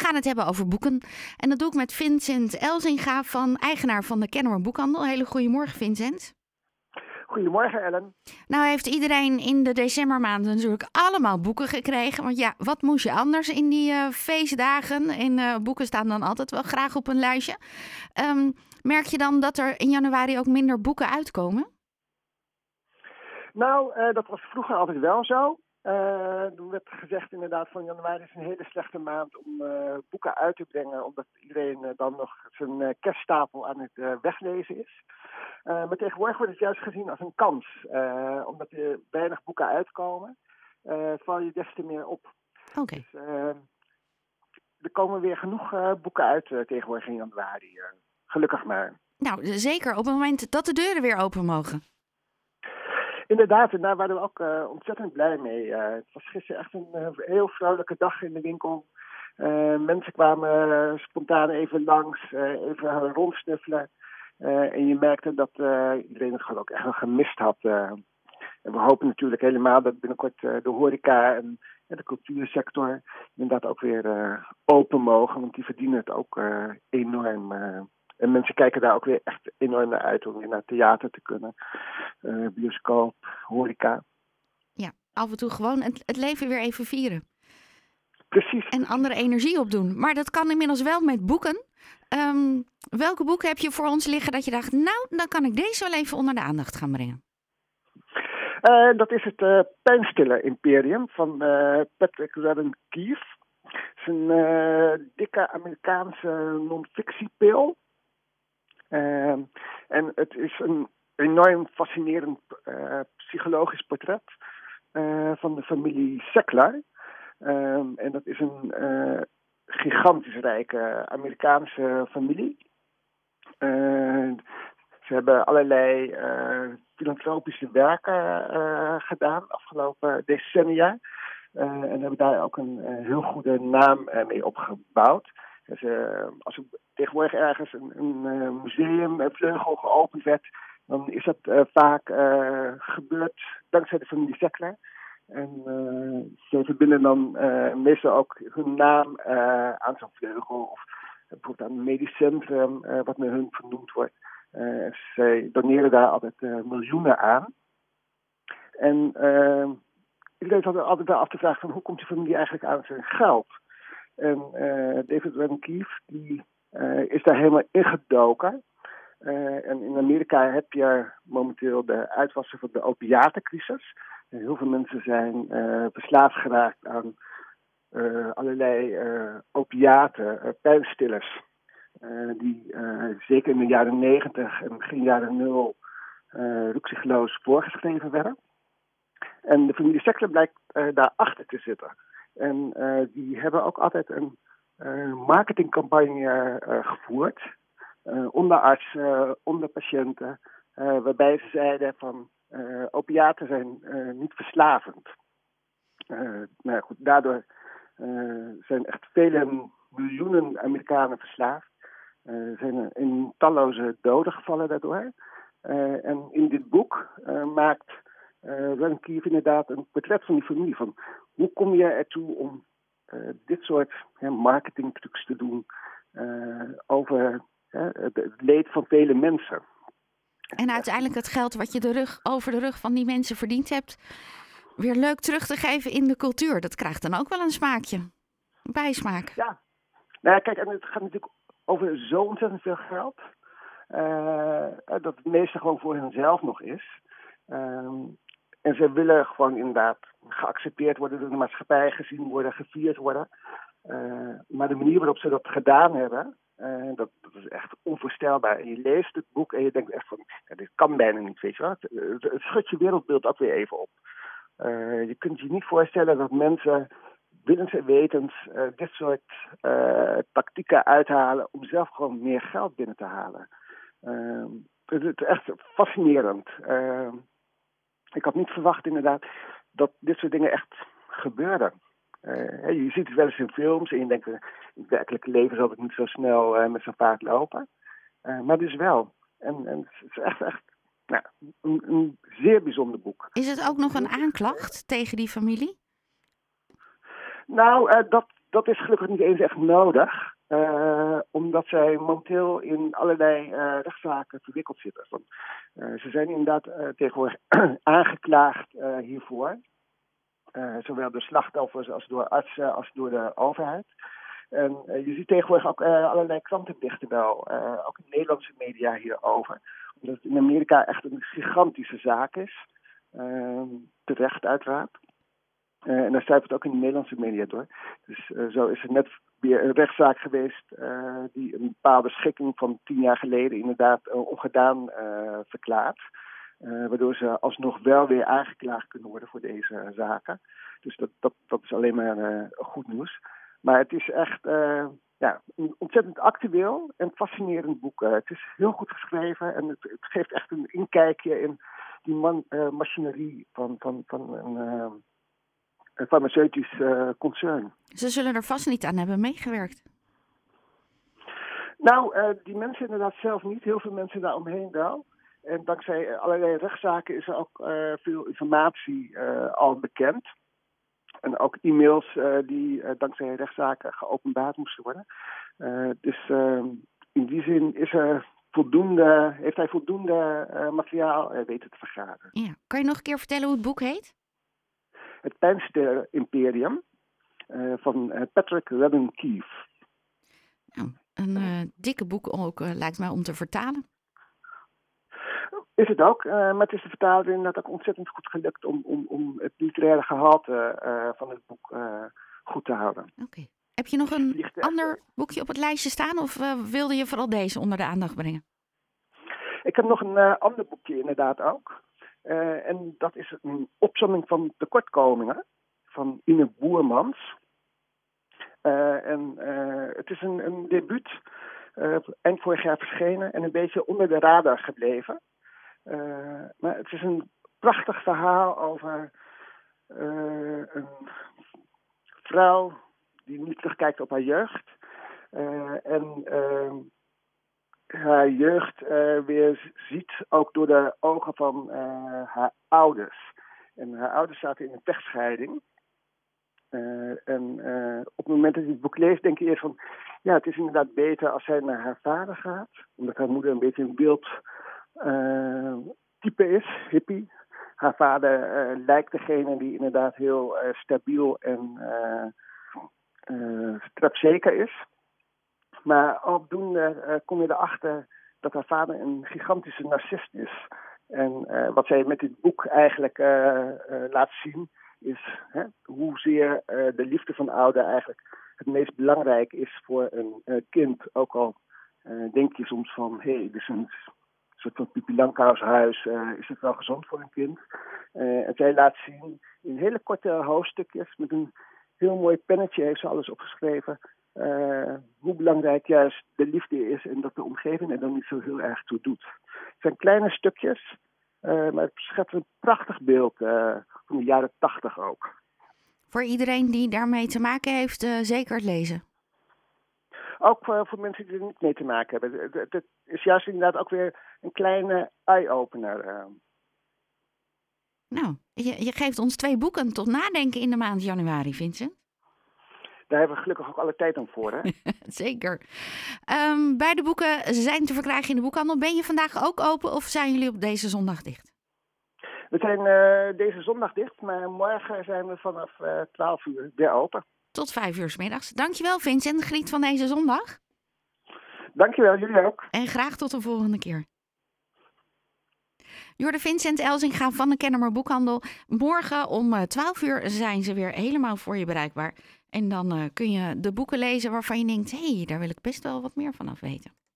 gaan het hebben over boeken. En dat doe ik met Vincent Elzinga, van eigenaar van de Kennemer Boekhandel. Hele goedemorgen, Vincent. Goedemorgen, Ellen. Nou heeft iedereen in de decembermaanden natuurlijk allemaal boeken gekregen. Want ja, wat moest je anders in die uh, feestdagen? En uh, boeken staan dan altijd wel graag op een lijstje. Um, merk je dan dat er in januari ook minder boeken uitkomen? Nou, uh, dat was vroeger altijd wel zo. Uh, er werd gezegd inderdaad van januari is een hele slechte maand om uh, boeken uit te brengen, omdat iedereen uh, dan nog zijn kerststapel aan het weglezen is. maar tegenwoordig wordt het juist gezien als een kans, omdat er weinig boeken uitkomen, val je des te meer op. Oké. Okay. Dus, er komen weer genoeg boeken uit tegenwoordig in januari, gelukkig maar. Nou, zeker op het moment dat de deuren weer open mogen. Inderdaad, en daar waren we ook uh, ontzettend blij mee. Uh, het was gisteren echt een uh, heel vrolijke dag in de winkel. mensen kwamen spontaan even langs, even rondsnuffelen. en je merkte dat iedereen het gewoon ook echt wel gemist had. en we hopen natuurlijk helemaal dat binnenkort de horeca en, en, de cultuursector inderdaad ook weer open mogen. Want die verdienen het ook enorm. En mensen kijken daar ook weer echt enorm naar uit om weer naar theater te kunnen. Uh, bioscoop, horeca. Ja, af en toe gewoon het, het leven weer even vieren. Precies. En andere energie opdoen. Maar dat kan inmiddels wel met boeken. Um, welke boeken heb je voor ons liggen dat je dacht, nou, dan kan ik deze wel even onder de aandacht gaan brengen? Uh, dat is het uh, Pijnstiller Imperium van Patrick Redden Keefe. Het is een dikke Amerikaanse non-fictiepil. Uh, en het is een enorm fascinerend uh, psychologisch portret uh, van de familie Seklar. Ehm, en dat is een eh, gigantisch rijke Amerikaanse familie. ze hebben allerlei filantropische werken gedaan afgelopen decennia. en hebben daar ook een heel goede naam mee opgebouwd. Dus, uh, als er tegenwoordig ergens een, een uh, museum, een vleugel geopend werd, dan is dat uh, vaak gebeurd dankzij de familie Sekler. En ze verbinden dan meestal ook hun naam aan zo'n vleugel of bijvoorbeeld aan een medisch centrum wat met hun vernoemd wordt. ze doneren daar altijd miljoenen aan. En zat er altijd wel af te vragen van hoe komt die familie eigenlijk aan zijn geld? En uh, David Renkief die uh, is daar helemaal ingedoken. Uh, en in Amerika heb je momenteel de uitwassen van de opiatencrisis. En heel veel mensen zijn verslaafd geraakt aan allerlei opiaten, pijnstillers. die zeker in de jaren negentig en begin jaren nul rukzichtloos voorgeschreven werden. En de familie Sekler blijkt daarachter te zitten. En uh, die hebben ook altijd een marketingcampagne uh, gevoerd. onder artsen, onder patiënten. waarbij ze zeiden van opiaten zijn niet verslavend. nou goed, daardoor zijn echt vele miljoenen Amerikanen verslaafd. Er zijn in talloze doden gevallen daardoor. en in dit boek maakt uh, Keefe inderdaad een portret van die familie. Van hoe kom je ertoe om uh, dit soort hè, marketingtrucs te doen uh, over het leed van vele mensen. En uiteindelijk het geld wat je de rug, over de rug van die mensen verdiend hebt, weer leuk terug te geven in de cultuur. Dat krijgt dan ook wel een smaakje. Een bijsmaak. Ja. Nou ja, kijk, en het gaat natuurlijk over zo ontzettend veel geld. dat het meeste gewoon voor henzelf nog is. Uh, en ze willen gewoon inderdaad geaccepteerd worden door de maatschappij, gezien worden, gevierd worden. Uh, maar de manier waarop ze dat gedaan hebben, uh, dat, dat, is echt onvoorstelbaar. En je leest het boek en je denkt echt van, dit kan bijna niet, weet je wel. Het, schudt je wereldbeeld ook weer even op. Uh, je kunt je niet voorstellen dat mensen willens en wetens dit soort tactieken uithalen om zelf gewoon meer geld binnen te halen. het is echt fascinerend ik had niet verwacht inderdaad dat dit soort dingen echt gebeurden. Uh, je ziet het wel eens in films en je denkt, uh, in het werkelijke leven zal het niet zo snel uh, met zijn paard lopen. maar dus wel. En, en het is echt, echt nou, een, een, zeer bijzonder boek. Is het ook nog een aanklacht tegen die familie? Nou, dat, dat is gelukkig niet eens echt nodig. Uh, omdat zij momenteel in allerlei uh, rechtszaken verwikkeld zitten. Want, uh, ze zijn inderdaad tegenwoordig aangeklaagd hiervoor. zowel door slachtoffers als door artsen als door de overheid. En je ziet tegenwoordig ook allerlei krantendichten wel, ook in Nederlandse media hierover. Omdat het in Amerika echt een gigantische zaak is. terecht uiteraard. en daar cijfert ook in de Nederlandse media door. Dus zo is er net weer een rechtszaak geweest uh, die een bepaalde schikking van tien jaar geleden inderdaad uh, ongedaan uh, verklaart. waardoor ze alsnog wel weer aangeklaagd kunnen worden voor deze zaken. Dus dat, dat, dat is alleen maar goed nieuws. Maar het is echt ja, een ontzettend actueel en fascinerend boek. het is heel goed geschreven en het, geeft echt een inkijkje in die man, machinerie van, van, van een farmaceutisch uh, concern. Ze zullen er vast niet aan hebben meegewerkt. Nou, uh, die mensen inderdaad zelf niet. Heel veel mensen daaromheen wel. En dankzij allerlei rechtszaken is er ook uh, veel informatie al bekend. En ook e-mails die dankzij rechtszaken geopenbaard moesten worden. dus in die zin is er voldoende, heeft hij voldoende materiaal weten te vergaren. Ja. Kan je nog een keer vertellen hoe het boek heet? Het Pijnster Imperium uh, van uh, Patrick Redden Keefe. Nou, een uh, dikke boek ook, lijkt mij, om te vertalen. Is het ook, maar het is de vertaling inderdaad ook ontzettend goed gelukt om, om, om het literaire gehalte van het boek goed te houden. Oké. Okay. Heb je nog een ander boekje op het lijstje staan of wilde je vooral deze onder de aandacht brengen? Ik heb nog een ander boekje inderdaad ook. Uh, en dat is een opzomming van tekortkomingen van Ine Boermans. Uh, en uh, het is een, een debuut, eind vorig jaar verschenen en een beetje onder de radar gebleven. maar het is een prachtig verhaal over een vrouw die niet terugkijkt op haar jeugd. en haar jeugd uh, weer ziet, ook door de ogen van uh, haar ouders. En haar ouders zaten in een vechtscheiding. Uh, en op het moment dat je het boek leest, denk je eerst van... ja, het is inderdaad beter als zij naar haar vader gaat. Omdat haar moeder een beetje een beeld type is, hippie. Haar vader lijkt degene die inderdaad heel stabiel en strapzeker is. Maar opdoende uh, kom je erachter dat haar vader een gigantische narcist is. En uh, wat zij met dit boek eigenlijk uh, laat zien, is hè, hoezeer de liefde van ouder eigenlijk het meest belangrijk is voor een kind. Ook al denk je soms van, hé, hey, dit is een soort van Pipi Langkous is het wel gezond voor een kind? en zij laat zien in hele korte hoofdstukjes, met een heel mooi pennetje heeft ze alles opgeschreven, uh, hoe belangrijk juist de liefde is en dat de omgeving er dan niet zo heel erg toe doet. Het zijn kleine stukjes, uh, maar het schetst een prachtig beeld uh, van de jaren tachtig ook. Voor iedereen die daarmee te maken heeft, zeker het lezen. Ook voor mensen die er niet mee te maken hebben. Het, is juist inderdaad ook weer een kleine eye-opener. Nou, je, je geeft ons twee boeken tot nadenken in de maand januari, Vincent daar hebben we gelukkig ook alle tijd om voor. Hè? Zeker. Um, beide boeken zijn te verkrijgen in de boekhandel. Ben je vandaag ook open of zijn jullie op deze zondag dicht? We zijn uh, deze zondag dicht, maar morgen zijn we vanaf uh, eh, 12 uur weer open. Tot 5 uur s middags. Dankjewel Vincent, geniet van deze zondag. Dankjewel, jullie ook. En graag tot de volgende keer. Jorde Vincent Elzinga van de Kennemer Boekhandel. Morgen om 12 eh, uur zijn ze weer helemaal voor je bereikbaar. En dan uh, kun je de boeken lezen waarvan je denkt: hé, hey, daar wil ik best wel wat meer van af weten.